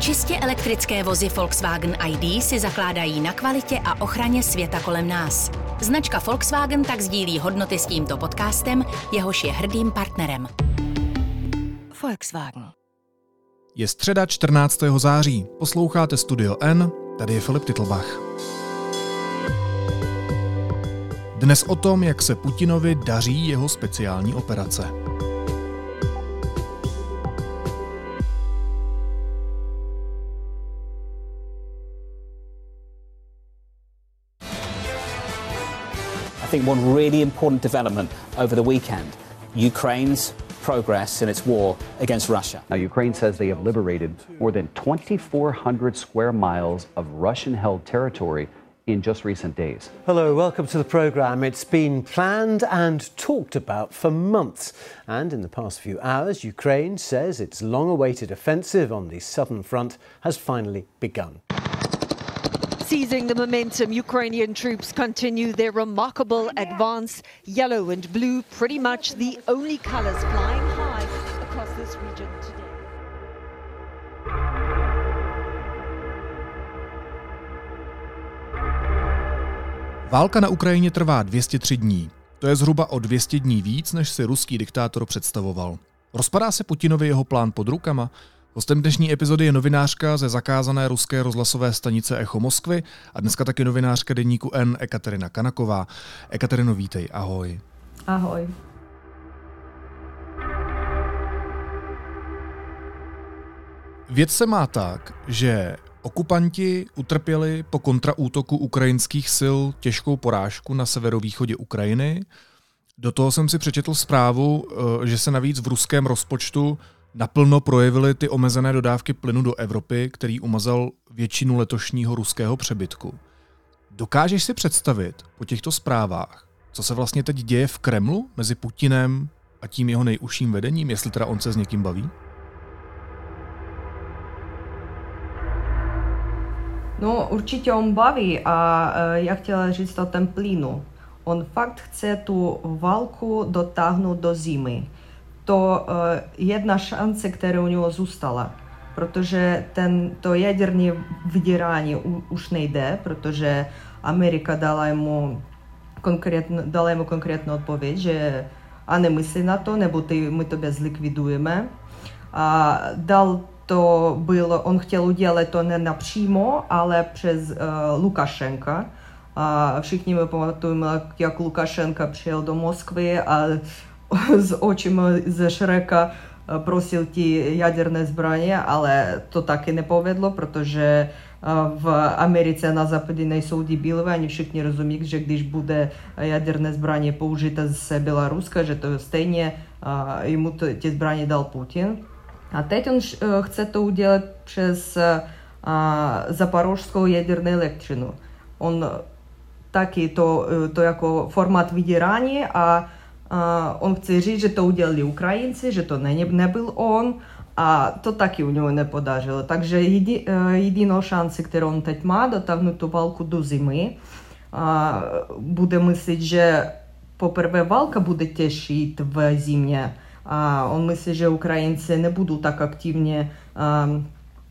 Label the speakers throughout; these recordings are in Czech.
Speaker 1: Čistě elektrické vozy Volkswagen ID si zakládají na kvalitě a ochraně světa kolem nás. Značka Volkswagen tak sdílí hodnoty s tímto podcastem, jehož je hrdým partnerem. Volkswagen.
Speaker 2: Je středa 14. září. Posloucháte Studio N, tady je Filip Titlbach. Dnes o tom, jak se Putinovi daří jeho speciální operace.
Speaker 3: Think one really important development over the weekend Ukraine's progress in its war against Russia.
Speaker 4: Now, Ukraine says they have liberated more than 2,400 square miles of Russian held territory in just recent days.
Speaker 5: Hello, welcome to the programme. It's been planned and talked about for months. And in the past few hours, Ukraine says its long awaited offensive on the southern front has finally begun.
Speaker 6: Seizing the momentum, Ukrainian troops continue their remarkable advance. Yellow and blue, pretty much the only colors flying high across this region today.
Speaker 2: Válka na Ukrajině trvá 203 dní. To je zhruba o 200 dní víc, než si ruský diktátor představoval. Rozpadá se Putinovi jeho plán pod rukama? Hostem dnešní epizody je novinářka ze zakázané ruské rozhlasové stanice Echo Moskvy a dneska taky novinářka deníku N Ekaterina Kanaková. Ekaterino, vítej, ahoj.
Speaker 7: Ahoj.
Speaker 2: Věc se má tak, že okupanti utrpěli po kontraútoku ukrajinských sil těžkou porážku na severovýchodě Ukrajiny. Do toho jsem si přečetl zprávu, eh, že se navíc v ruském rozpočtu naplno projevily ty omezené dodávky plynu do Evropy, který umazal většinu letošního ruského přebytku. Dokážeš si představit po těchto zprávách, co se vlastně teď děje v Kremlu mezi Putinem a tím jeho nejužším vedením, jestli teda on se s někým baví?
Speaker 7: No určitě on baví a e, já chtěla říct o tom plynu. On fakt chce tu válku dotáhnout do zimy to jedna шанса, která у нього зустала. Protože ten, to jaderné vydírání už nejde, protože Amerika dala mu, konkrétno, dala mu konkrétnu odpověď, že a nemyslí na to, nebo ty, my tebe zlikvidujeme. A dal to bylo, on chtěl udělat to ne napřímo, ale přes uh, Lukašenka. A všichni my pamatujeme, jak Lukašenka přijel do Moskvy a з очима ze Шрека просив ті ядерне збрання, але то так і не поведло, protože в Америці на Западі nejsou дебіли, вони всі розуміють, що když буде ядерне збрання použité з Білоруска, že to stejně йому ті збрання дал Путін. А teď on chce to udělat přes Запорожskou ядерnou elektřinu. On taky to, to jako formát vydírání a Он chce říct, že to udělali Ukrajinci, že to ne, nebyl on a to taky u něho nepodařilo. Takže jedi, jedinou šanci, kterou on teď má, dotáhnout tu válku do zimy, bude myslet, že poprvé válka bude těžší v zimě. A on myslí, že Ukrajinci nebudou tak aktivně um,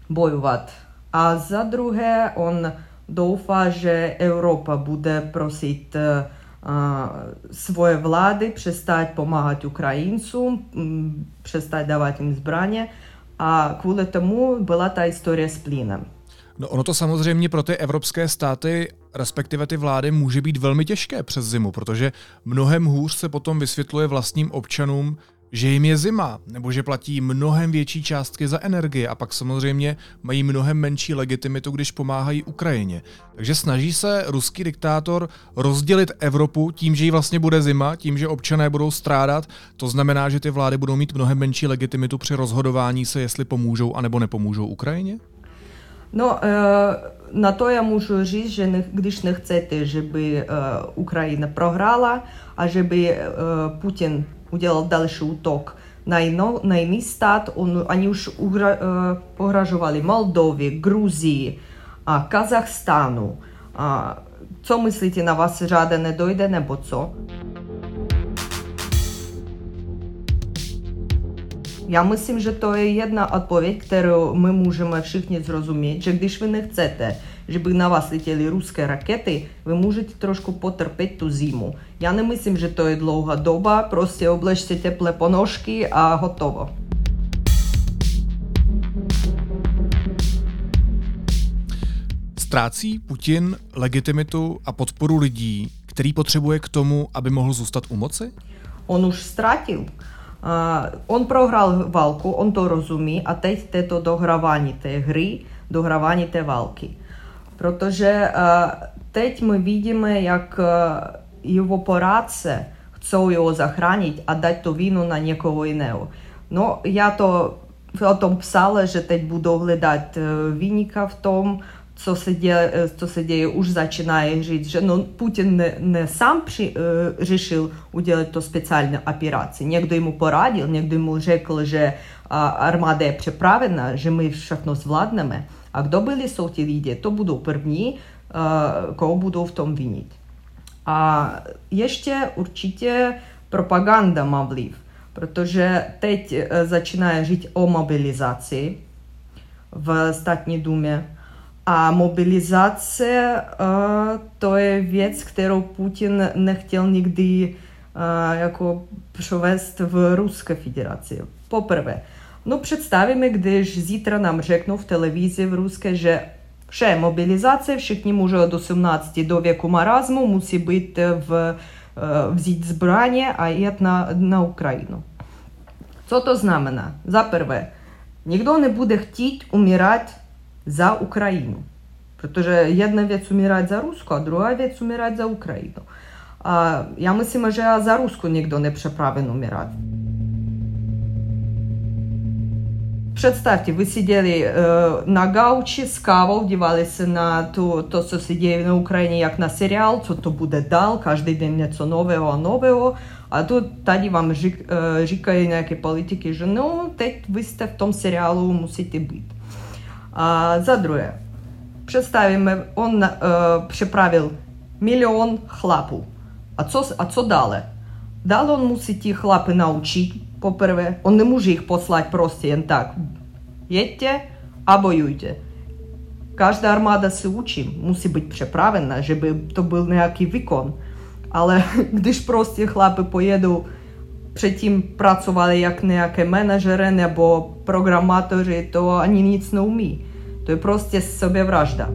Speaker 7: bojovat. A za druhé, on doufá, že Evropa bude prosit uh, svoje vlády přestať pomáhat Ukrajincům, přestať dávat jim zbraně a kvůli tomu byla ta historie s plynem.
Speaker 2: No ono to samozřejmě pro ty evropské státy, respektive ty vlády, může být velmi těžké přes zimu, protože mnohem hůř se potom vysvětluje vlastním občanům, že jim je zima, nebo že platí mnohem větší částky za energie a pak samozřejmě mají mnohem menší legitimitu, když pomáhají Ukrajině. Takže snaží se ruský diktátor rozdělit Evropu tím, že jí vlastně bude zima, tím, že občané budou strádat. To znamená, že ty vlády budou mít mnohem menší legitimitu při rozhodování se, jestli pomůžou anebo nepomůžou Ukrajině?
Speaker 7: No, na to já můžu říct, že když nechcete, żeby Ukrajina prohrála a żeby Putin udělal další útok na, jinou, na jiný stát. On, oni už uhra, uh, pohražovali Moldově, Gruzii a Kazachstánu. A co myslíte, na vás řáda nedojde nebo co? Я myslím, že to je jedna odpověď, kterou my můžeme všichni zrozumět, že když vy nechcete, že by na vás letěly ruské rakety, vy můžete trošku potrpět tu zimu. Já nemyslím, že to je dlouhá doba, prostě obležte teplé ponožky a hotovo.
Speaker 2: Ztrácí Putin legitimitu a podporu lidí, který potřebuje k tomu, aby mohl zůstat u moci?
Speaker 7: On už ztratil. On prohrál válku, on to rozumí a teď je to dohrávání té hry, dohrávání té války. Protože teď my vidíme, jak jeho poradce chcou jeho zachránit a dát to vinu na někoho jiného. No, já to o tom psala, že teď budou hledat vynika v tom, co se děje, co se děje, už začínají říct, že no, Putin ne, ne sám při, uh, řešil udělat to speciální operaci. Někdo mu poradil, někdo mu řekl, že uh, armáda je připravena, že my všechno zvládneme. A kdo byli jsou ti lidi, to budou první, uh, koho budou v tom vinit. A ještě určitě propaganda má vliv, protože teď začíná říct o mobilizaci v státní důmě a mobilizace uh, to je věc, kterou Putin nechtěl nikdy jako převést v Ruské federaci. Poprvé, No představíme, když zítra nám řeknou v televizi v ruské, že vše мобілізація, všichni muži до 17 до віку маразму мусі бути в, взіть збрання, а йти на, на Україну. Що то знамена? За перше, ніхто не буде хотіти умирати за Україну. Protože jedna věc umírať za Rusko, a druhá věc umírať za Ukrajinu. A já myslím, že za Rusko nikdo nepřepraven umírať. Представьте, вы сидели э, е, на гаучі, з кавою, вдівалися на ту, то, що сиділи на Україні, як на серіал, що то буде дал, кожен день něco нового, нового. А тут тоді вам е, жікає nějakі політики, що ну, teď ви сте в тому серіалу мусите бути. А, за друге, представимо, он е, э, приправив мільйон хлапу. А що, а що далі? Далі він мусить ті po pierwsze. On nie może ich posłać prosto tak. Jedźcie, a bojujcie. Każda armada się uczy, musi być przeprawiona, żeby to był niejaki wykon. Ale gdyż proste chlapy pojedą Předtím pracovali jak nějaké manažery nebo programátoři, to ani nic neumí. To je prostě sebevražda.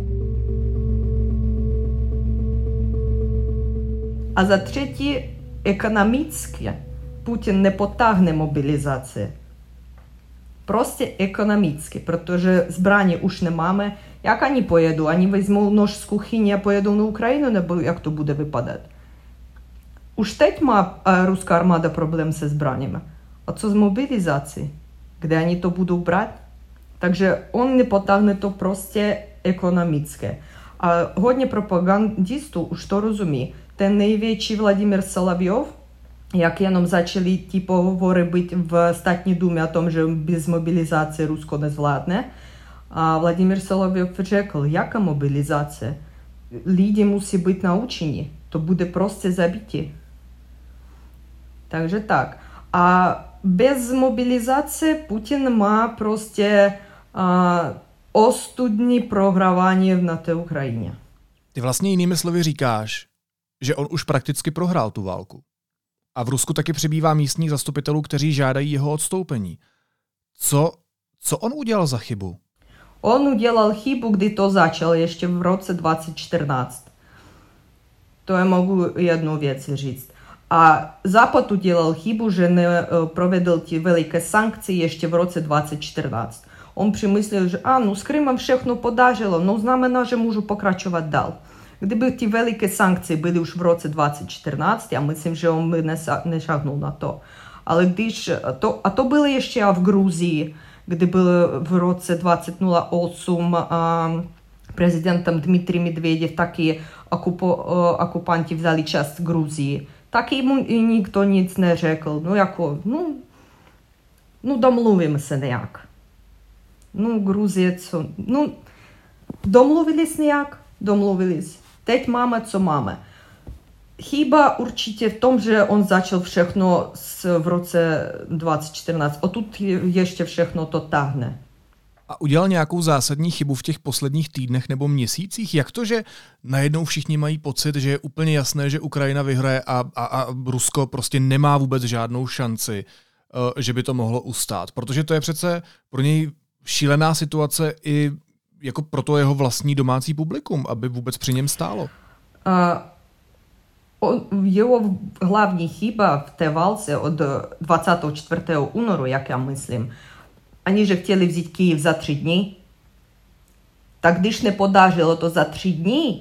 Speaker 7: A za třetí, ekonomicky Putin nepotáhne mobilizaci. Prostě ekonomicky, protože zbraně už nemáme. Jak oni pojedou? Oni vezmou nož z kuchyně a pojedou na Ukrajinu, nebo jak to bude vypadat? Už teď má ruská armáda problém se zbraněmi. A co z mobilizací? Kde oni to budou brát? Takže on nepotáhne to prostě ekonomické. A hodně propagandistů už to rozumí. Ten největší Vladimir Solovjov, jak jenom začali ty pohovory být v státní důmě o tom, že bez mobilizace Rusko nezvládne, a Vladimir Solovjov řekl, jaká mobilizace? Lidi musí být naučeni, to bude prostě zabití. Takže tak. A bez mobilizace Putin má prostě uh, ostudní prohrávání na té Ukrajině.
Speaker 2: Ty vlastně jinými slovy říkáš, že on už prakticky prohrál tu válku. A v Rusku taky přibývá místních zastupitelů, kteří žádají jeho odstoupení. Co, co on udělal za chybu?
Speaker 7: On udělal chybu, kdy to začal ještě v roce 2014. To je mohu jednu věc říct. A Západ udělal chybu, že neprovedl ty veliké sankce ještě v roce 2014. On přemyslel, že a, no s Krymem všechno podařilo, no znamená, že můžu pokračovat dál. Kdyby ty veliké sankce byly už v roce 2014, já myslím, že on by nešahnul na to. Ale když to, a to bylo ještě a v Gruzii, kdy byl v roce 2008 a prezidentem Dmitrij Medvedev taky okupo, okupanti vzali část Gruzii tak mu nikdo nic neřekl. No jako, no, no domluvíme se nějak. No Gruzie, co, no domluvili se nějak, domluvili se teď máme, co máme. Chyba určitě v tom, že on začal všechno s, v roce 2014. A tu ještě všechno to táhne.
Speaker 2: A udělal nějakou zásadní chybu v těch posledních týdnech nebo měsících? Jak to, že najednou všichni mají pocit, že je úplně jasné, že Ukrajina vyhraje a, a, a Rusko prostě nemá vůbec žádnou šanci, eh, že by to mohlo ustát? Protože to je přece pro něj šílená situace i jako pro to jeho vlastní domácí publikum, aby vůbec při něm stálo?
Speaker 7: Uh, on, jeho hlavní chyba v té válce od 24. únoru, jak já myslím, ani že chtěli vzít Kyjev za tři dny, tak když nepodařilo to za tři dny,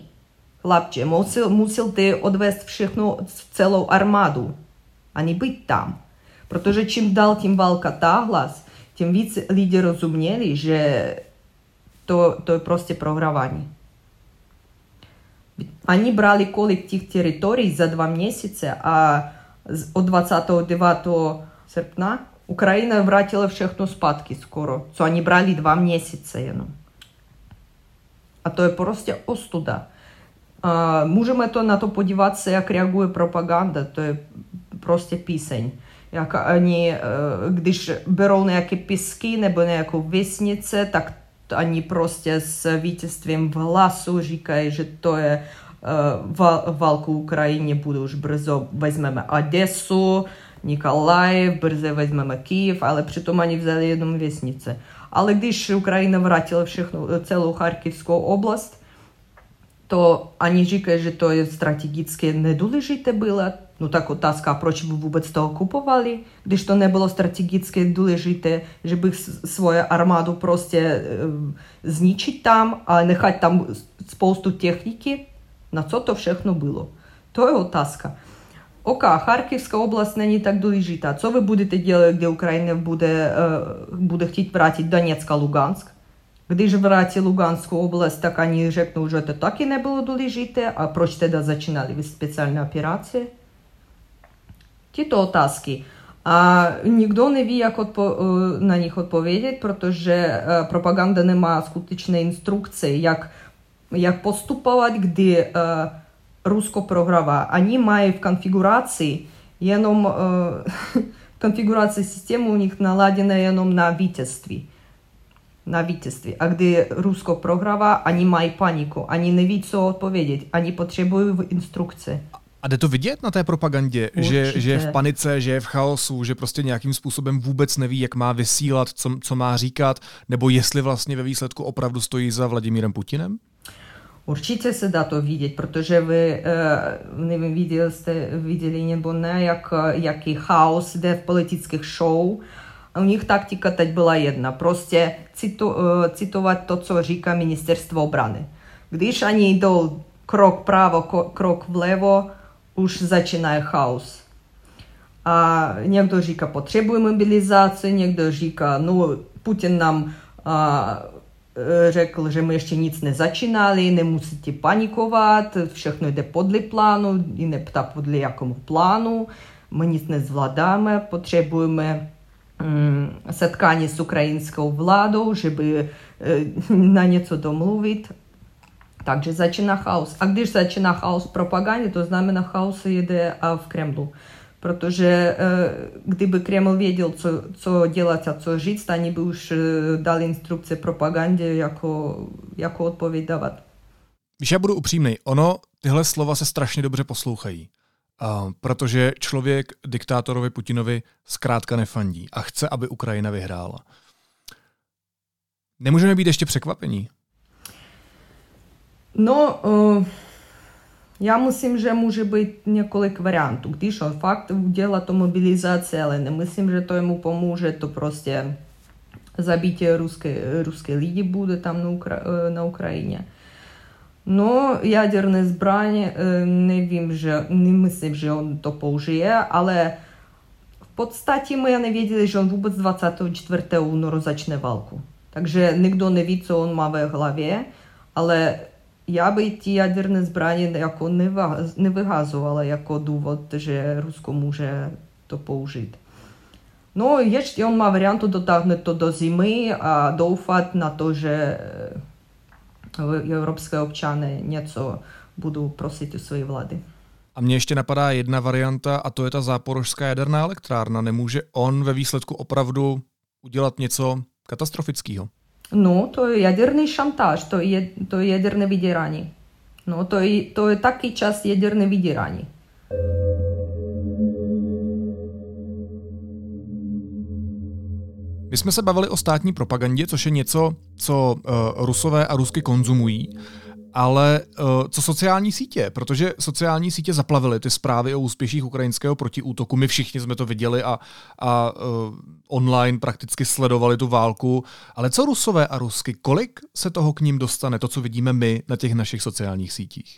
Speaker 7: chlapče, musel, musel ty odvést všechnu, celou armádu, ani být tam. Protože čím dál tím válka táhla, tím víc lidi rozuměli, že то, то просто програвание. Они брали коллектив территорий за два месяца, а от 29 серпня Україна вратила všechno спадки скоро. Це вони брали два місяці. Jenom. А то є просто остуда. А, можемо то на то подіватися, як реагує пропаганда, то є просто пісень. Як вони, е, když беруть nějaké піски, або nějakou вісніце, так они просто с Витязством Власужика, и же то е, валку в Україні буде вже бризо візьмемо Одесу, Ніколаїв, брзе візьмемо Київ, але при тому вони взяли одну вісниці. Але коли ж Україна вратила всіх, ну, цілу Харківську область, to они říkají, že to je strategicky nedůležité bylo. No tak otázka, proč by vůbec to okupovali, když to nebylo strategicky důležité, že bych svoje armádu prostě e, zničit tam a nechat tam spoustu techniky. Na co to všechno bylo? To je otázka. OK, Харківська область не так důležitá. Co vy budete dělat, kde Ukrajina bude, Gdy ж в раці Луганську область, так ані рекну, що то так і не було долежити, а проч тоді зачинали спеціальні операції? Ті то отазки. А ніхто не ві, як отпо... на них відповідати, протоже пропаганда не має скутичної інструкції, як, як поступувати, гди е, Русько програва. Ані має в конфігурації, єном, е, конфігурація системи у них наладена єном на вітязстві. Na vítězství. A kdy Rusko prohrává, oni mají paniku. Oni neví, co odpovědět. Oni potřebují instrukce.
Speaker 2: A jde to vidět na té propagandě, že, že je v panice, že je v chaosu, že prostě nějakým způsobem vůbec neví, jak má vysílat, co, co má říkat, nebo jestli vlastně ve výsledku opravdu stojí za Vladimírem Putinem?
Speaker 7: Určitě se dá to vidět, protože vy, nevím, viděli jste, viděli nebo ne, jak, jaký chaos jde v politických show. U nich taktika teď byla jedna, prostě citu, citovat to, co říká ministerstvo obrany. Když oni jdou krok pravo, krok vlevo, už začíná chaos. A někdo říká, potřebuje mobilizaci, někdo říká, no Putin nám a, řekl, že my ještě nic nezačínali, nemusíte panikovat, všechno jde podle plánu, i nepta podle jakému plánu, my nic nezvládáme, potřebujeme um, setkání s ukrajinskou vládou, żeby na něco domluvit. Takže začíná chaos. A když začíná chaos v propagandě, to znamená chaos jde v Kremlu protože kdyby Kreml věděl, co, co dělat a co říct, oni by už dali instrukce propagandě, jako, jako odpověď dávat.
Speaker 2: Víš, já budu upřímný. Ono, tyhle slova se strašně dobře poslouchají. Protože člověk diktátorovi Putinovi zkrátka nefandí a chce, aby Ukrajina vyhrála. Nemůžeme být ještě překvapení?
Speaker 7: No, uh, já myslím, že může být několik variantů. Když on fakt udělá to mobilizaci, ale nemyslím, že to jemu pomůže, to prostě zabítě ruské, ruské lidi bude tam na, Ukra- eh, na Ukrajině. Ну, ядерне збрання е, не він вже не мислив, що він то поужиє, але в подстаті ми не wiedzieli, що він вубоць 24 нору зачне валку. Также ніхто не від, що він має в голові, але я би ті ядерне збрання яко не, не вигазувала як довод, що русько може то поужити. Ну, jeśli on ma wariantu dotarnąć дотягнути до зими a doufać на to, що. Evropské občany něco budou prosit u své vlády.
Speaker 2: A mně ještě napadá jedna varianta a to je ta záporožská jaderná elektrárna. Nemůže on ve výsledku opravdu udělat něco katastrofického?
Speaker 7: No, to je jaderný šantáž, to je, to je jaderné vydírání. No, to je, to je taky čas jaderné vydírání.
Speaker 2: My jsme se bavili o státní propagandě, což je něco, co uh, rusové a rusky konzumují, ale uh, co sociální sítě? Protože sociální sítě zaplavily ty zprávy o úspěších ukrajinského protiútoku. My všichni jsme to viděli a, a uh, online prakticky sledovali tu válku. Ale co rusové a rusky? Kolik se toho k ním dostane, to, co vidíme my na těch našich sociálních sítích?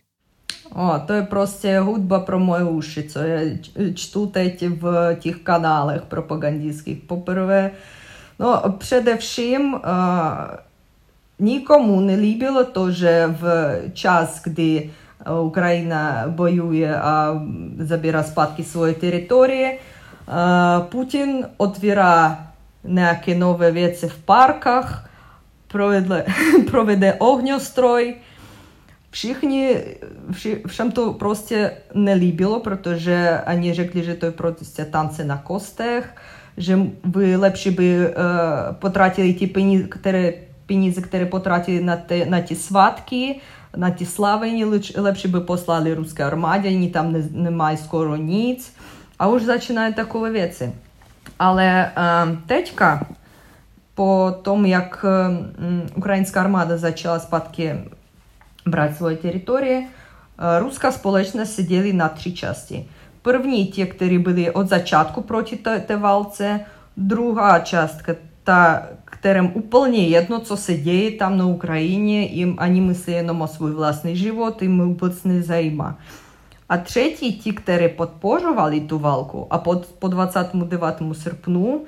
Speaker 7: O, to je prostě hudba pro moje uši, co já čtu teď v těch kanálech propagandistských. No především uh, nikomu nelíbilo to, že v čas, kdy Ukrajina bojuje a zabírá zpátky svoje teritorie, uh, Putin otvírá nějaké nové věci v parkách, provede, ohňostroj, Všichni, vši, všem to prostě nelíbilo, protože oni řekli, že to je prostě tance na kostech, że by lepše by potratili потратили peníze, které, peníze, které potratili na, te, na сватки, на ті славені, легше би послали русській армаді, ні там не, немає скоро ніц. А уж починає такого віці. Але е, течка, по тому, як е, українська армада почала спадки брати свої території, е, руська сполечна сиділи на три часті – První tie, ktorí byli od začiatku proti tej válce, druhá частка, та, которым вполне jedno, co se děje там на Украине, им они мысли jenom o свой власний живот, им vůbec не займа. А третій, ті, які підпожували ту валку, а по, по 29 серпну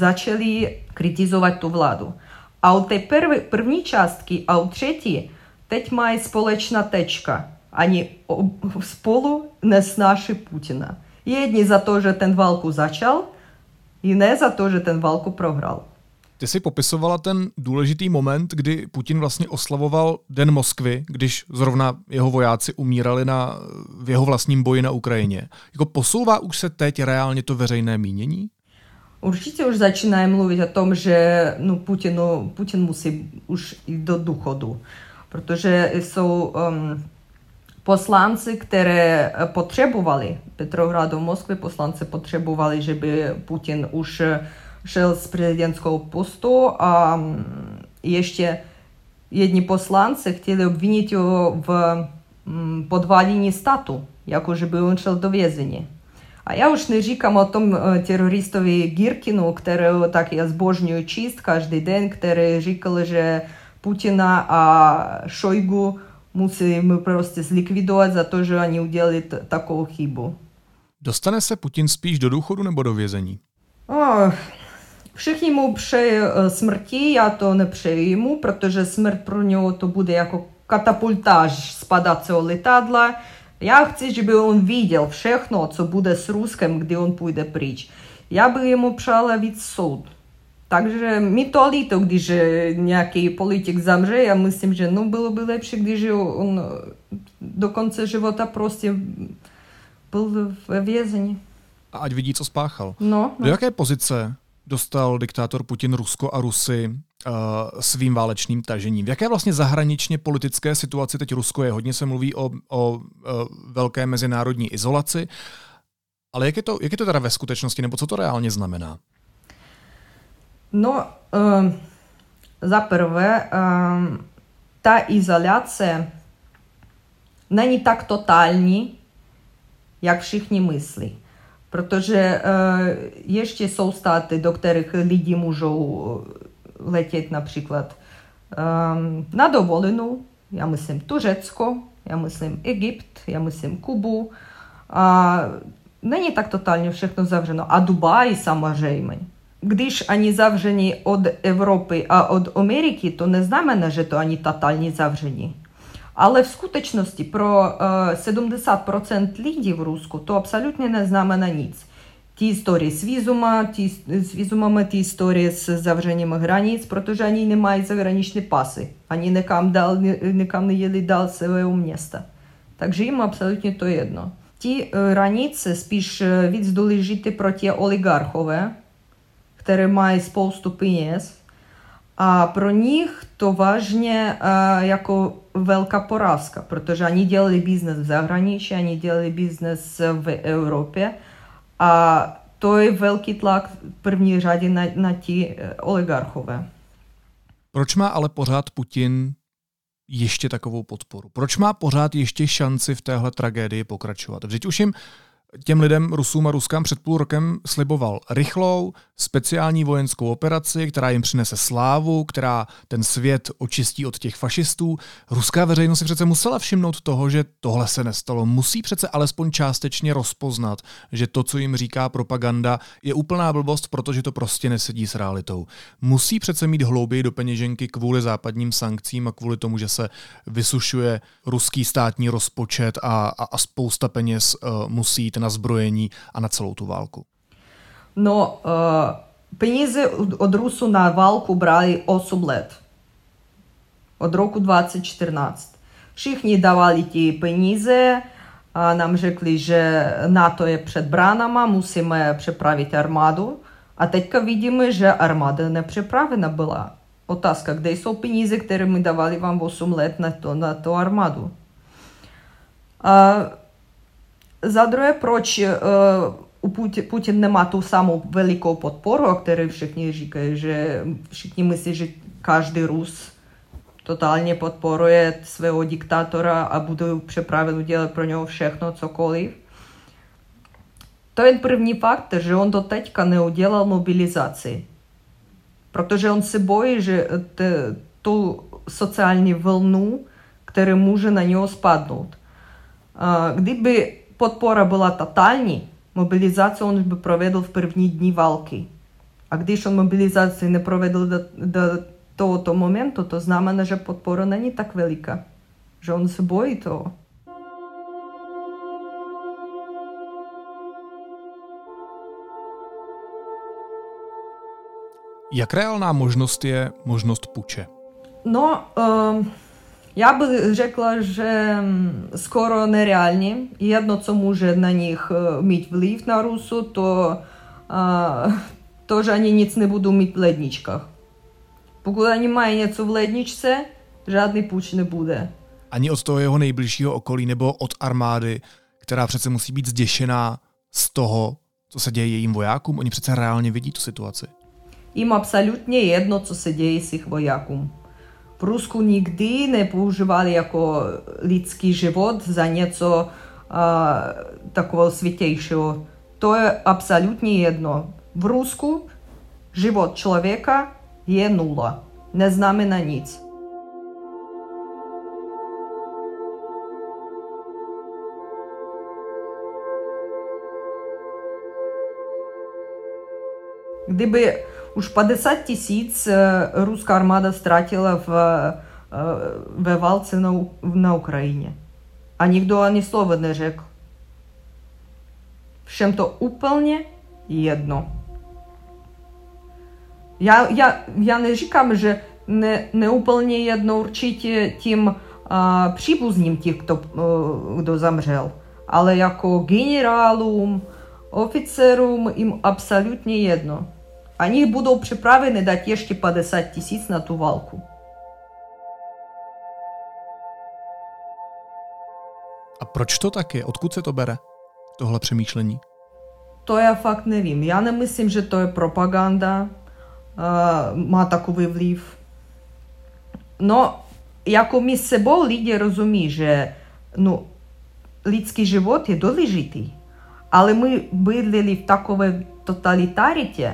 Speaker 7: почали критизувати ту владу. А у тій першій, первій частці, а у третій, теть має сполечна течка. Ані сполу spolu nesnáší Putina. Jedni za to, že ten válku začal, jiné za to, že ten válku prohrál.
Speaker 2: Ty si popisovala ten důležitý moment, kdy Putin vlastně oslavoval Den Moskvy, když zrovna jeho vojáci umírali na, v jeho vlastním boji na Ukrajině. Jako posouvá už se teď reálně to veřejné mínění?
Speaker 7: Určitě už začínají mluvit o tom, že no, Putinu, Putin musí už jít do důchodu protože jsou um, poslanci, které eh, potrzebowali, Petrogradu, Moskwy, poslancy potrzebowali, żeby Putin už eh, šel z prezydenckiego postu, a mm, ještě jedni poslanci chtěli obvinit ho v mm, podwalinie statu, jako żeby on šel do vězení. A já už neříkám o tom eh, teroristovi Girkinu, którego tak ja zbożniuję czyst každý den, který rzekł, že Putina, a Szojgu – musíme prostě zlikvidovat za to, že oni udělali t- takovou chybu.
Speaker 2: Dostane se Putin spíš do důchodu nebo do vězení?
Speaker 7: Oh, všichni mu přeji smrti, já to nepřeji mu, protože smrt pro něho to bude jako katapultáž z padacího letadla. Já chci, żeby on viděl všechno, co bude s Ruskem, kdy on půjde pryč. Já bych jemu přála víc soud. Także mi to líto, když nějaký politik zamře. Já myslím, že no, bylo by lepší, když on do konce života prostě byl ve vězení.
Speaker 2: A ať vidí, co spáchal.
Speaker 7: No,
Speaker 2: no. Do jaké pozice dostal diktátor Putin Rusko a Rusy uh, svým válečným tažením? V jaké vlastně zahraničně politické situaci teď Rusko je? Hodně se mluví o, o uh, velké mezinárodní izolaci, ale jak je, to, jak je to teda ve skutečnosti, nebo co to reálně znamená?
Speaker 7: No, э, za prvé, э, ta izolace není tak totální, jak všichni myslí. Protože uh, ještě jsou státy, do kterých lidi můžou letět například um, na dovolenou. Já myslím Turecko, já myslím Egypt, já myslím Kubu. A není tak totálně všechno zavřeno. A Dubaj samozřejmě. Gdyż ani zawrzeni od a od Ameryki, to nie znamená, że to ani totalnie zawrzeni. Але в скуточності про 70% лідів Руску то абсолютно не знамена ніц. Ті історії з візума, ті, з візумами, ті історії з завженнями границь, protože они не мають заграничні паси. Они никам, дал, никам не єли дал своє місто. Takže їм абсолютно то єдно. Ті раніше спіш відздали жити проти олігархове, які мають спoustu peněz, a pro nich to vážně uh, jako velká porážka, protože oni dělali biznes v zahraničí, oni dělali biznes v Evropě a to je velký tlak v první řadě na, na ti oligarchové.
Speaker 2: Proč má ale pořád Putin ještě takovou podporu? Proč má pořád ještě šanci v téhle tragédii pokračovat? Vždyť už jim těm lidem, Rusům a Ruskám, před půl rokem sliboval rychlou, speciální vojenskou operaci, která jim přinese slávu, která ten svět očistí od těch fašistů. Ruská veřejnost si přece musela všimnout toho, že tohle se nestalo. Musí přece alespoň částečně rozpoznat, že to, co jim říká propaganda, je úplná blbost, protože to prostě nesedí s realitou. Musí přece mít hlouběji do peněženky kvůli západním sankcím a kvůli tomu, že se vysušuje ruský státní rozpočet a, a, a spousta peněz uh, musí jít na zbrojení a na celou tu válku.
Speaker 7: No, uh, peníze od Rusu na válku brali 8 let. Od roku 2014. Všichni dávali ty peníze, a nám řekli, že NATO je před bránama, musíme přepravit armádu. A teďka vidíme, že armáda nepřepravena byla. Otázka, kde jsou peníze, které my dávali vám 8 let na, to, na tu armádu? Proč uh, u Putin, Putin nemá tu samou velikou podporu, o které všichni říkají, že všichni myslí, že každý Rus totálně podporuje svého diktátora a bude připraven dělat pro něho všechno, cokoliv. To je první fakt, že on do teďka neudělal mobilizaci. Protože on se bojí, že te, tu sociální vlnu, která může na něho spadnout. Kdyby Podpora была тотальней, мобілізацію він би проведел в первні дні валки. А když он мобілізацію не проведел до, до tohoto momentu, to znamená, že podpora není tak veliká, že on se bojí toho.
Speaker 2: Jak reálná možnost je možnost puče?
Speaker 7: No, um, Я би řekla, že skoro nereálně. Jedno, co může na nich mít vliv na Rusu, to, to že oni nic nebudou mít v ledničkách. Pokud oni mají něco v ledničce, žádný půjč nebude.
Speaker 2: Ani od toho jeho nejbližšího okolí nebo od armády, která přece musí být zděšená z toho, co se děje jejím vojákům. Oni přece reálně vidí tu situaci.
Speaker 7: Jim absolutně jedno, co se děje s jejich vojákům. Prusku nikdy nepoužívali jako lidský život za něco a, takového světějšího. To je absolutně jedno. V Rusku život člověka je nula. Neznamená nic. Kdyby už 50 tisíc ruská armáda ztratila v, ve válce na, na Ukrajině. A nikdo ani slovo neřekl. Všem to úplně jedno. Já, já, já neříkám, že ne, neúplně jedno určitě tím a, příbuzným těch, kdo, kdo zamřel, ale jako generálům, oficerům jim absolutně jedno. Они будут приправлены дать ještě 50 tisíc na tu válku.
Speaker 2: A proč to tak je? Odkud se to bere, tohle přemýšlení?
Speaker 7: To já fakt nevím. Já nemyslím, že to je propaganda, uh, má takový vliv. No, jako my s sebou lidi rozumí, že no, lidský život je důležitý, ale my bydleli v takové totalitariті,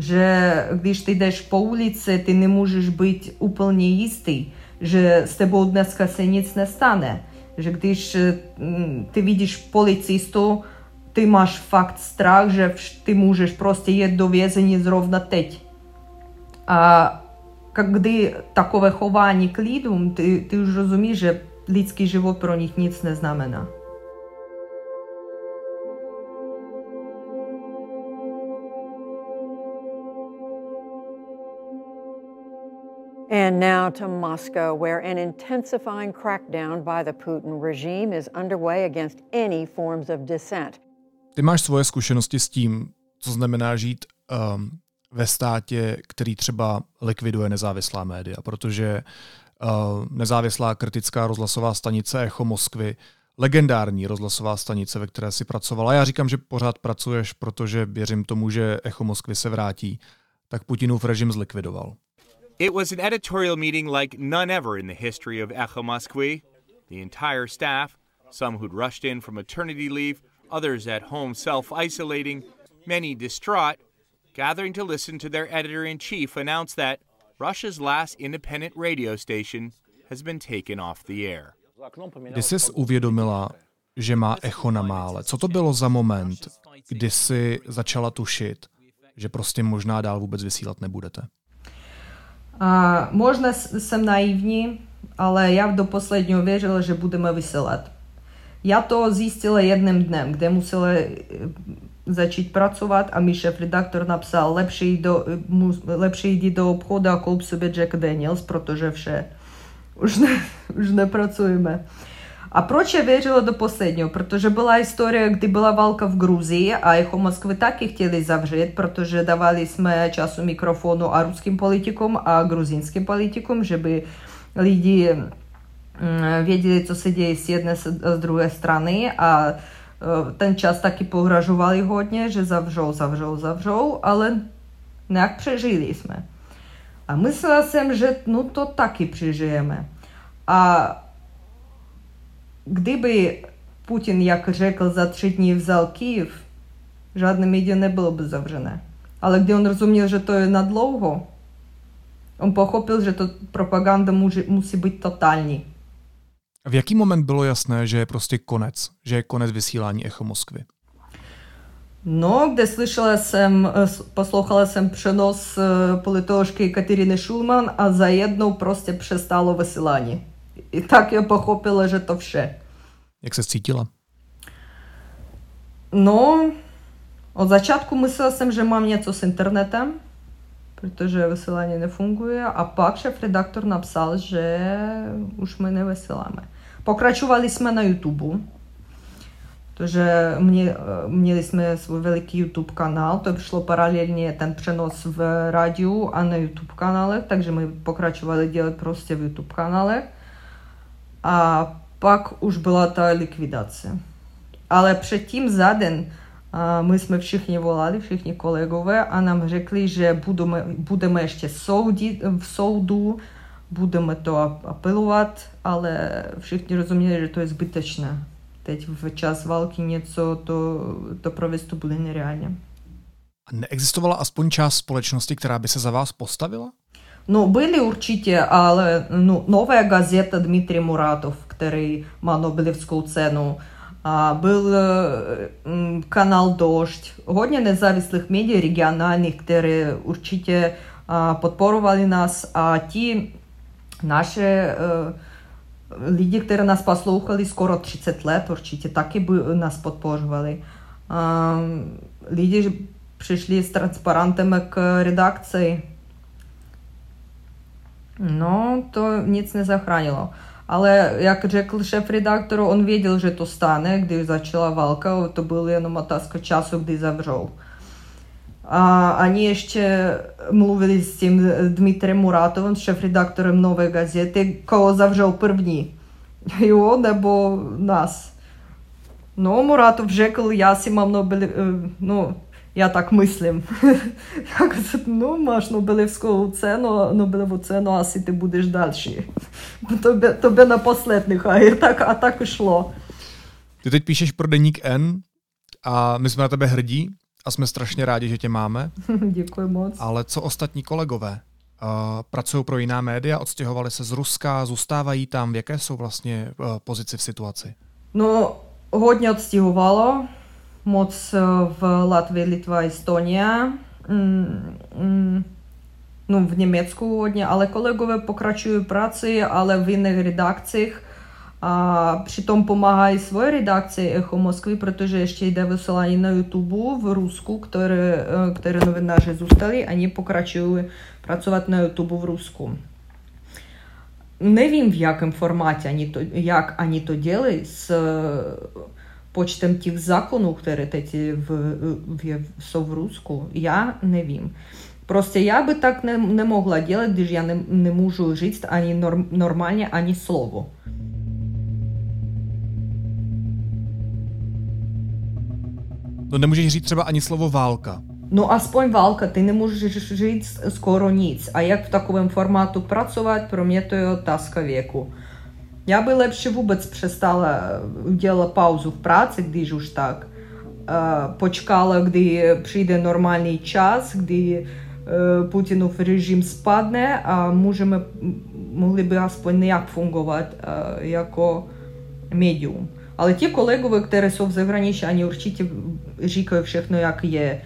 Speaker 7: że když ty jdeš po ulici, ty nie możesz być úplně jistý, że z tebou dneska se nic nestane. Że když ty widzisz policistу, ty masz fakt strach, że ty możesz просто jet do więzienia zrovna. A gdy takowe chowanie k lidom, ty, ty już rozumiesz, że ludzki żywot pro nich nic nie znamená.
Speaker 8: And now to Moscow, where an intensifying crackdown by the Putin regime is underway against any forms of dissent.
Speaker 2: Ty máš svoje zkušenosti s tím, co znamená žít um, ve státě, který třeba likviduje nezávislá média, protože uh, nezávislá kritická rozhlasová stanice Echo Moskvy, legendární rozhlasová stanice, ve které si pracovala. Já říkám, že pořád pracuješ, protože věřím tomu, že Echo Moskvy se vrátí, tak Putinův režim zlikvidoval.
Speaker 9: It was an editorial meeting like none ever in the history of Echo Moskvy. The entire staff, some who'd rushed in from maternity leave, others at home self isolating, many distraught, gathering to listen to their editor in chief announce that Russia's last independent radio station has been taken off the air.
Speaker 2: Kdy jsi uvědomila, že má echo na mále? Co to bylo za moment, kdy jsi začala tušit, že prostě možná dál vůbec vysílat nebudete?
Speaker 7: А, можна jsem naivní, ale já do posledního věřila, že budeme vysílat. Já to zjistila jedním dnem, kde musela začít pracovat a mi šéf-redaktor napsal, lepší, do, lepší jdi do obchodu a koup sobě Jack Daniels, protože vše, už, ne, už nepracujeme. A proč я věřila до последнего? Protože byla история, kdy byla válka v Gruzii a Echo Moskvy taky chtěli zavřít, protože dávali jsme času mikrofonu a ruským politikům a gruzínským politikům, že by lidi věděli, co se děje z jedné z druhé strany a ten čas taky pohražovali hodně, že zavřou, zavřou, zavřou, ale nějak přežili jsme. A myslela jsem, že no to taky přežijeme. A Kdyby Putin, jak řekl, za tři dní vzal Kyiv, žádné média nebylo by zavřené. Ale kdy on rozuměl, že to je na dlouho, on pochopil, že to propaganda může, musí být totální.
Speaker 2: V jaký moment bylo jasné, že je prostě konec, že je konec vysílání Echo Moskvy?
Speaker 7: No, kde slyšela jsem, poslouchala jsem přenos politoložky Kateriny Šulman a za jednou prostě přestalo vysílání. I tak já pochopila, že to vše.
Speaker 2: Jak se cítila?
Speaker 7: No, od začátku myslela jsem, že mám něco s internetem, protože vysílání nefunguje a pak šéf-redaktor napsal, že už my nevysíláme. Pokračovali jsme na YouTube, protože mě, měli jsme svůj veliký YouTube kanál, to šlo paralelně ten přenos v rádiu a na YouTube kanále, takže my pokračovali dělat prostě v YouTube kanále. A pak už byla ta likvidace. Ale předtím za den my jsme všichni volali, všichni kolegové a nám řekli, že budeme, budeme ještě soudit, v soudu, budeme to apelovat, ale všichni rozuměli, že to je zbytečné. Teď v čas války něco to, to provést to bude nereálně.
Speaker 2: Neexistovala aspoň část společnosti, která by se za vás postavila?
Speaker 7: Ну, были урчите, але ну, новая газета Дмитрий Муратов, который мал Нобелевскую цену, а, был э, канал «Дождь», hodně nezávislých médií regionálních, které určitě а, podporovali nás a ti naše uh, lidi, které nás poslouchali skoro 30 let, určitě taky by nás podporovali. Um, lidi přišli s transparentem k redakci No, to nic nezachránilo. Ale jak řekl šéf-redaktor, on věděl, že to stane, když začala válka, to bylo jenom otázka času, kdy zavřou. A oni ještě mluvili s tím Dmitrem Muratovem, šéf-redaktorem Nové gazety, koho zavřou první. Jo, nebo nás. No, Muratov řekl, já si mám Nobel, no, я так мислим. ну, маєш Нобелівську цену, Нобелеву цену, а си ти будеш далі. Тобі, тобі на последних, а, і так, а так ішло.
Speaker 2: Ty teď píšeš pro deník N a my jsme na tebe hrdí a jsme strašně rádi, že tě máme.
Speaker 7: Děkuji moc.
Speaker 2: Ale co ostatní kolegové? Uh, pracují pro jiná média, odstěhovali se z Ruska, zůstávají tam. V jaké jsou vlastně uh, pozici v situaci?
Speaker 7: No, hodně odstěhovalo моц е, в Латвия, Литва, Estonia, ну, в Німецьку, але колегове покрачує праці, але в інших редакціях. А притом помагає своїй редакції «Ехо Москви», протеже ще йде висилання на Ютубу в Руску, які е, новинарі зустали, вони покрачують працювати на Ютубу в Руску. Не вім, в якому форматі, ані то, як вони то діли, з dělají s počtem těch zákonů, které teď v, v, jsou v Rusku. Já nevím. Prostě já by tak ne, nemohla dělat, když já ne, nemůžu říct ani norm, normálně ani slovo.
Speaker 2: No nemůžeš říct třeba ani slovo válka.
Speaker 7: No aspoň válka, ty nemůžeš říct skoro nic. A jak v takovém formátu pracovat, pro mě to je otázka věku. Já by lepší vůbec přestala, udělala pauzu v práci, když už tak. Počkala, kdy přijde normální čas, kdy Putinův režim spadne a můžeme, mohli by aspoň nějak fungovat jako médium. Ale ti kolegové, které jsou v zahraničí, oni určitě říkají všechno, jak je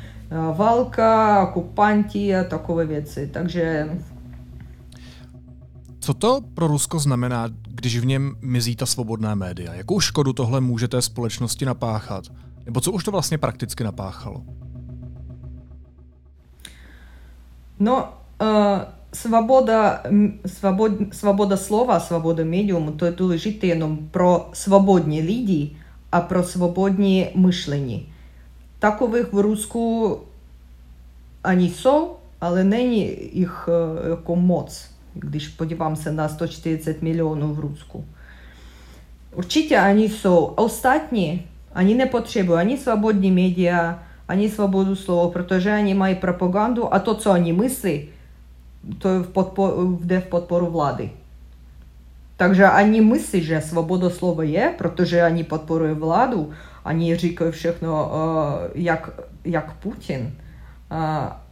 Speaker 7: válka, okupanti a takové věci. Takže...
Speaker 2: Co to pro Rusko znamená, když v něm mizí ta svobodná média? Jakou škodu tohle můžete společnosti napáchat? Nebo co už to vlastně prakticky napáchalo?
Speaker 7: No, uh, svoboda, svobod, svoboda slova, svoboda médium, to je důležité jenom pro svobodní lidi a pro svobodní myšlení. Takových v Rusku ani jsou, ale není jich eh, jako moc když podívám se na 140 milionů v Rusku. Určitě oni jsou. Ostatní, oni nepotřebují ani svobodní média, ani svobodu slova, protože oni mají propagandu a to, co oni myslí, to je v podporu, jde v podporu vlády. Takže oni myslí, že svoboda slova je, protože oni podporují vládu, oni říkají všechno, eh, jak, jak Putin. Eh,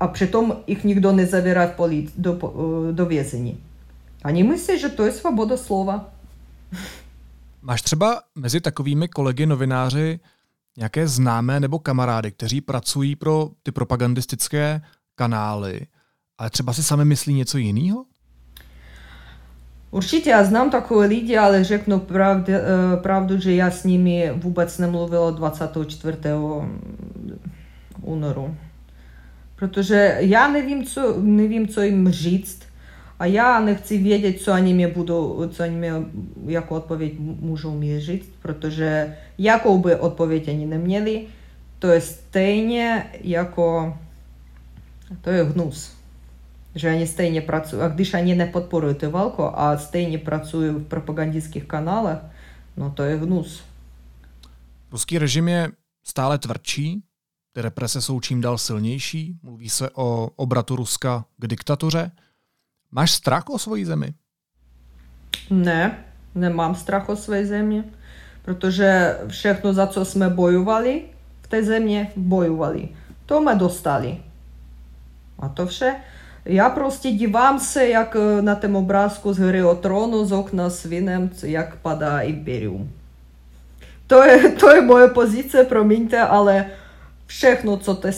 Speaker 7: a přitom jich nikdo nezavírá v polic, do, do vězení. Oni myslí, že to je svoboda slova.
Speaker 2: Máš třeba mezi takovými kolegy novináři nějaké známé nebo kamarády, kteří pracují pro ty propagandistické kanály ale třeba si sami myslí něco jiného?
Speaker 7: Určitě já znám takové lidi, ale řeknu pravdu, pravdu, že já s nimi vůbec nemluvila 24. únoru. Protože já nevím, co, nevím, co jim říct a já nechci vědět, co oni mě budou, co oni mě jako odpověď můžou mi říct, protože jakou by odpověď oni neměli, to je stejně jako, to je hnus że oni stejnie pracują, a gdyż oni nie podporują tę walkę, a stejnie pracują w propagandistských kanálech, no to je hnus.
Speaker 2: Ruský režim je stále tvrdší, ty represe jsou čím dál silnější, mluví se o obratu Ruska k diktatuře. Máš strach o svoji zemi?
Speaker 7: Ne, nemám strach o své země, protože všechno, za co jsme bojovali v té země, bojovali. To jsme dostali. A to vše. Я просто дивамся, як на тим образку з гри Отрону з окна свинем, як падає імперіум. To je, to je moje pozice, promiňte, ale všechno, co, te,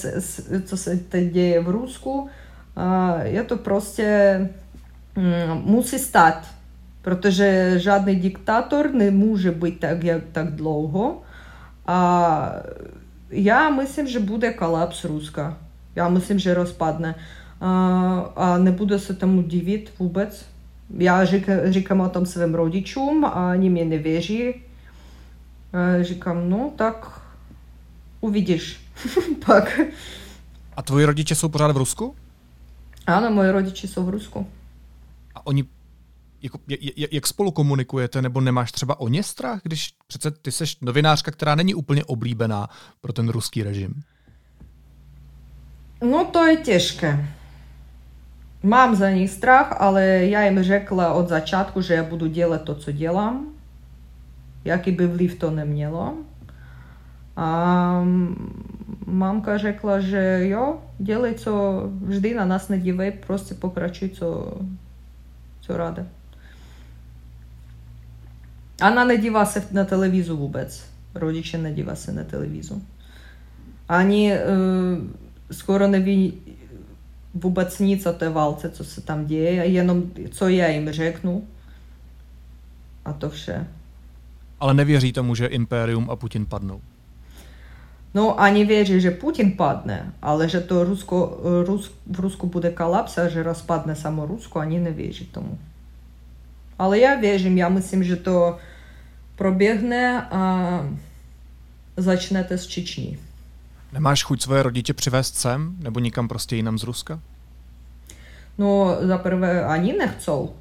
Speaker 7: co se teď děje v Rusku, je to prostě mm, musí stát, protože žádný diktátor nemůže být tak, jak, tak dlouho. A já myslím, že bude kolaps Ruska. Já myslím, že rozpadne a nebudu se tomu divit vůbec. Já říkám o tom svým rodičům a oni mě nevěří. Říkám, no tak uvidíš pak.
Speaker 2: A tvoji rodiče jsou pořád v Rusku?
Speaker 7: Ano, moji rodiče jsou v Rusku.
Speaker 2: A oni, jako, jak spolu komunikujete, nebo nemáš třeba o ně strach, když přece ty jsi novinářka, která není úplně oblíbená pro ten ruský režim?
Speaker 7: No to je těžké. Mám za nich strach, ale já jim řekla od začátku, že já budu dělat to, co dělám. Jaký by vliv to nemělo. A mamka řekla, že jo, dělej, co vždy na nás nedívej, prostě pokračuj, co, co ráda. Она nedívá se na televizu vůbec. Rodiče nedívá se na televizu. Ani uh, skoro neví vůbec nic o té válce, co se tam děje, jenom co já jim řeknu. A to vše.
Speaker 2: Ale nevěří tomu, že impérium a Putin padnou?
Speaker 7: No, ani věří, že Putin padne, ale že to Rusko, Rus, v Rusku bude kolaps a že rozpadne samo Rusko, ani nevěří tomu. Ale já věřím, já myslím, že to proběhne a začnete z Čeční.
Speaker 2: Nemáš chuť svoje rodiče přivést sem, nebo nikam prostě jinam z Ruska?
Speaker 7: No, zaprvé ani nechcou.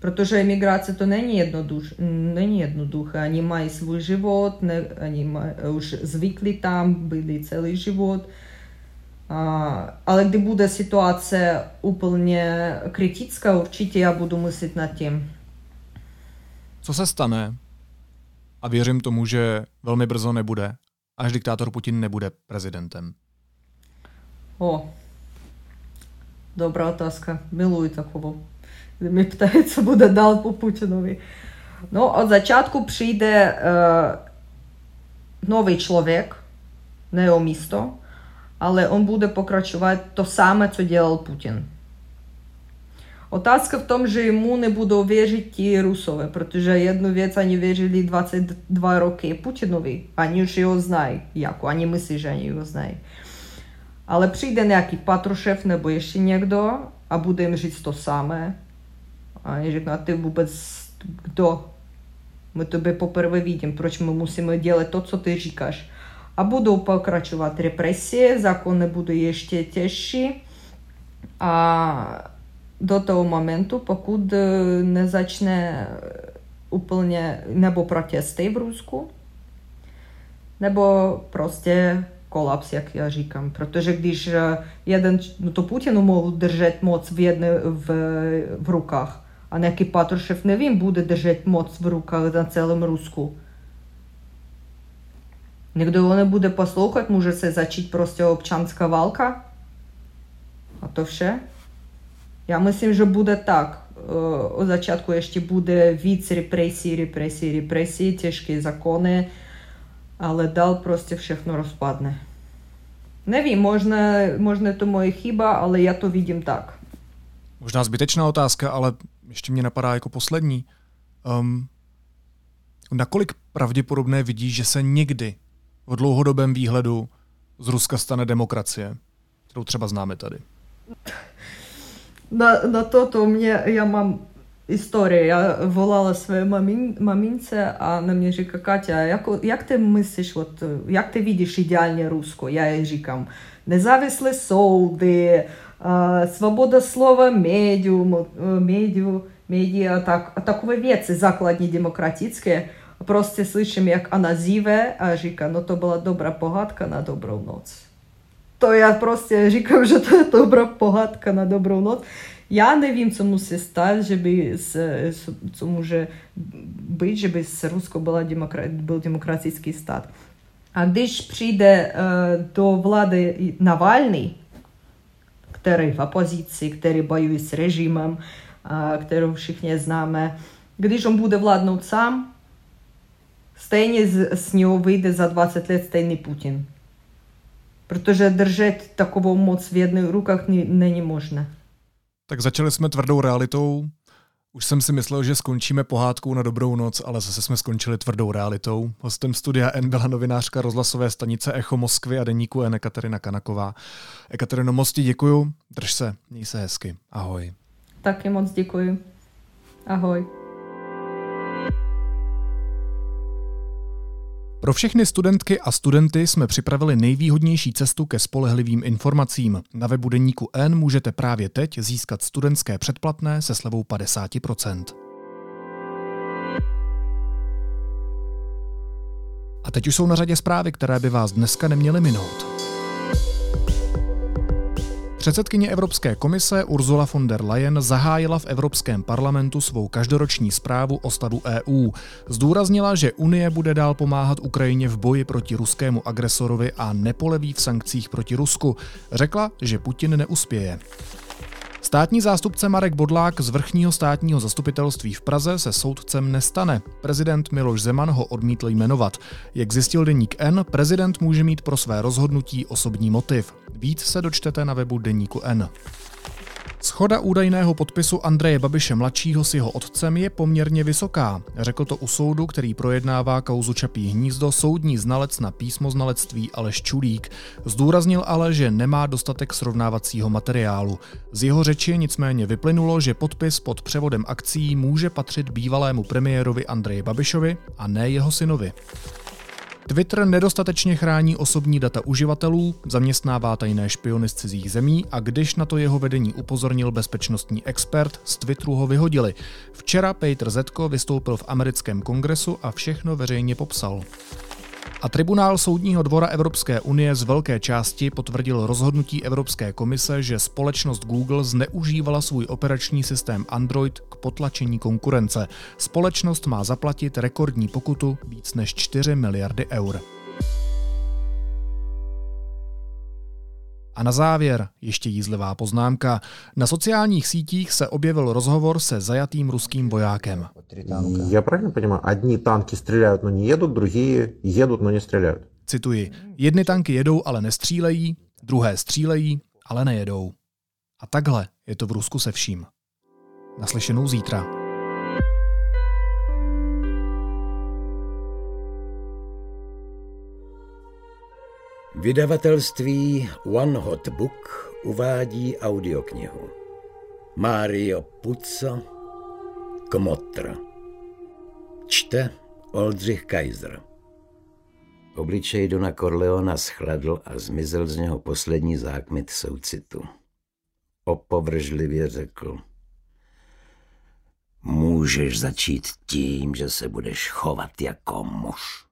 Speaker 7: Protože emigrace to není, jednoduš, není jednoduché. Oni mají svůj život, ne, oni mají, už zvykli tam, byli celý život. A, ale kdy bude situace úplně kritická, určitě já budu myslet nad tím.
Speaker 2: Co se stane? A věřím tomu, že velmi brzo nebude, až diktátor Putin nebude prezidentem.
Speaker 7: O, dobrá otázka. Miluji takovou. Mi ptají, co bude dál po Putinovi. No, od začátku přijde uh, nový člověk, na jeho místo, ale on bude pokračovat to samé, co dělal Putin. Otázka v tom, že jemu nebudou věřit ti Rusové, protože jednu věc oni věřili 22 roky Putinovi. Oni už jeho znají, jako oni myslí, že oni ho znají. Ale přijde nějaký Patrušev nebo ještě někdo a bude jim říct to samé. A oni řeknou, a ty vůbec kdo? My tebe poprvé vidím, proč my musíme dělat to, co ty říkáš. A budou pokračovat represie, zákony budou ještě těžší. A do toho momentu, pokud nezačne úplně nebo protesty v Rusku, nebo prostě kolaps, jak já říkám. Protože když jeden, no to Putin mohl držet moc v, jedné, v, v rukách, a nějaký Patrušev, nevím, bude držet moc v rukách na celém Rusku. Někdo ho nebude poslouchat, může se začít prostě občanská válka. A to vše. Já myslím, že bude tak. Od začátku ještě bude víc represí, represí, represí, těžké zákony, ale dál prostě všechno rozpadne. Nevím, možná, možná to moje chyba, ale já to vidím tak.
Speaker 2: Možná zbytečná otázka, ale ještě mě napadá jako poslední. Um, nakolik pravděpodobné vidíš, že se někdy v dlouhodobém výhledu z Ruska stane demokracie, kterou třeba známe tady?
Speaker 7: Na, na toto mě, já mám історію. Я волала своїй мамін, мамінці, а на мені říká, Катя, як, як ти мислиш, от, як ти видиш ідеальне русську? Я їй říkám, независлі солди, свобода слова медіуму, э, медіу, медіа, так, такова веці закладні демократичні, просто слышим, як вона зіве, а жіка, ну то була добра погадка на добру ноць. То я просто жікав, що це добра погадка на добру ноць. Я не вім, цьому се став, щоб цьому же бить, щоб з Русько була демокра... був демократичний стат. А коли ж прийде е, до влади Навальний, který v opozici, který bojuje s režimem, kterou všichni známe, když on bude vládnout sám, stejně z, z něho vyjde za 20 let stejný Putin. Protože držet takovou moc v jedných rukách není možné.
Speaker 2: Tak začali jsme tvrdou realitou. Už jsem si myslel, že skončíme pohádkou na dobrou noc, ale zase jsme skončili tvrdou realitou. Hostem studia N byla novinářka rozhlasové stanice Echo Moskvy a deníku N Ekaterina Kanaková. Ekaterino, moc ti děkuju, drž se, měj se hezky. Ahoj.
Speaker 7: Taky moc děkuji. Ahoj.
Speaker 2: Pro všechny studentky a studenty jsme připravili nejvýhodnější cestu ke spolehlivým informacím. Na webu Deníku N můžete právě teď získat studentské předplatné se slevou 50%. A teď už jsou na řadě zprávy, které by vás dneska neměly minout. Předsedkyně Evropské komise Ursula von der Leyen zahájila v Evropském parlamentu svou každoroční zprávu o stavu EU. Zdůraznila, že Unie bude dál pomáhat Ukrajině v boji proti ruskému agresorovi a nepoleví v sankcích proti Rusku. Řekla, že Putin neuspěje. Státní zástupce Marek Bodlák z vrchního státního zastupitelství v Praze se soudcem nestane. Prezident Miloš Zeman ho odmítl jmenovat. Jak zjistil deník N, prezident může mít pro své rozhodnutí osobní motiv. Víc se dočtete na webu deníku N. Schoda údajného podpisu Andreje Babiše mladšího s jeho otcem je poměrně vysoká. Řekl to u soudu, který projednává kauzu Čapí hnízdo soudní znalec na písmo znalectví Aleš Čulík. Zdůraznil ale, že nemá dostatek srovnávacího materiálu. Z jeho řeči nicméně vyplynulo, že podpis pod převodem akcí může patřit bývalému premiérovi Andreji Babišovi a ne jeho synovi. Twitter nedostatečně chrání osobní data uživatelů, zaměstnává tajné špiony z cizích zemí a když na to jeho vedení upozornil bezpečnostní expert, z Twitteru ho vyhodili. Včera Peter Zetko vystoupil v americkém kongresu a všechno veřejně popsal. A tribunál Soudního dvora Evropské unie z velké části potvrdil rozhodnutí Evropské komise, že společnost Google zneužívala svůj operační systém Android k potlačení konkurence. Společnost má zaplatit rekordní pokutu víc než 4 miliardy eur. A na závěr ještě jízlivá poznámka. Na sociálních sítích se objevil rozhovor se zajatým ruským vojákem.
Speaker 10: Já правильно понимаю, одни танки стреляют, но не едут, другие едут, но не стреляют.
Speaker 2: Cituji, jedny tanky jedou, ale nestřílejí, druhé střílejí, ale nejedou. A takhle je to v Rusku se vším. Naslyšenou zítra.
Speaker 11: Vydavatelství One Hot Book uvádí audioknihu Mario Puzo Kmotr Čte Oldřich Kaiser Obličej Dona Corleona schladl a zmizel z něho poslední zákmit soucitu. Opovržlivě řekl. Můžeš začít tím, že se budeš chovat jako muž.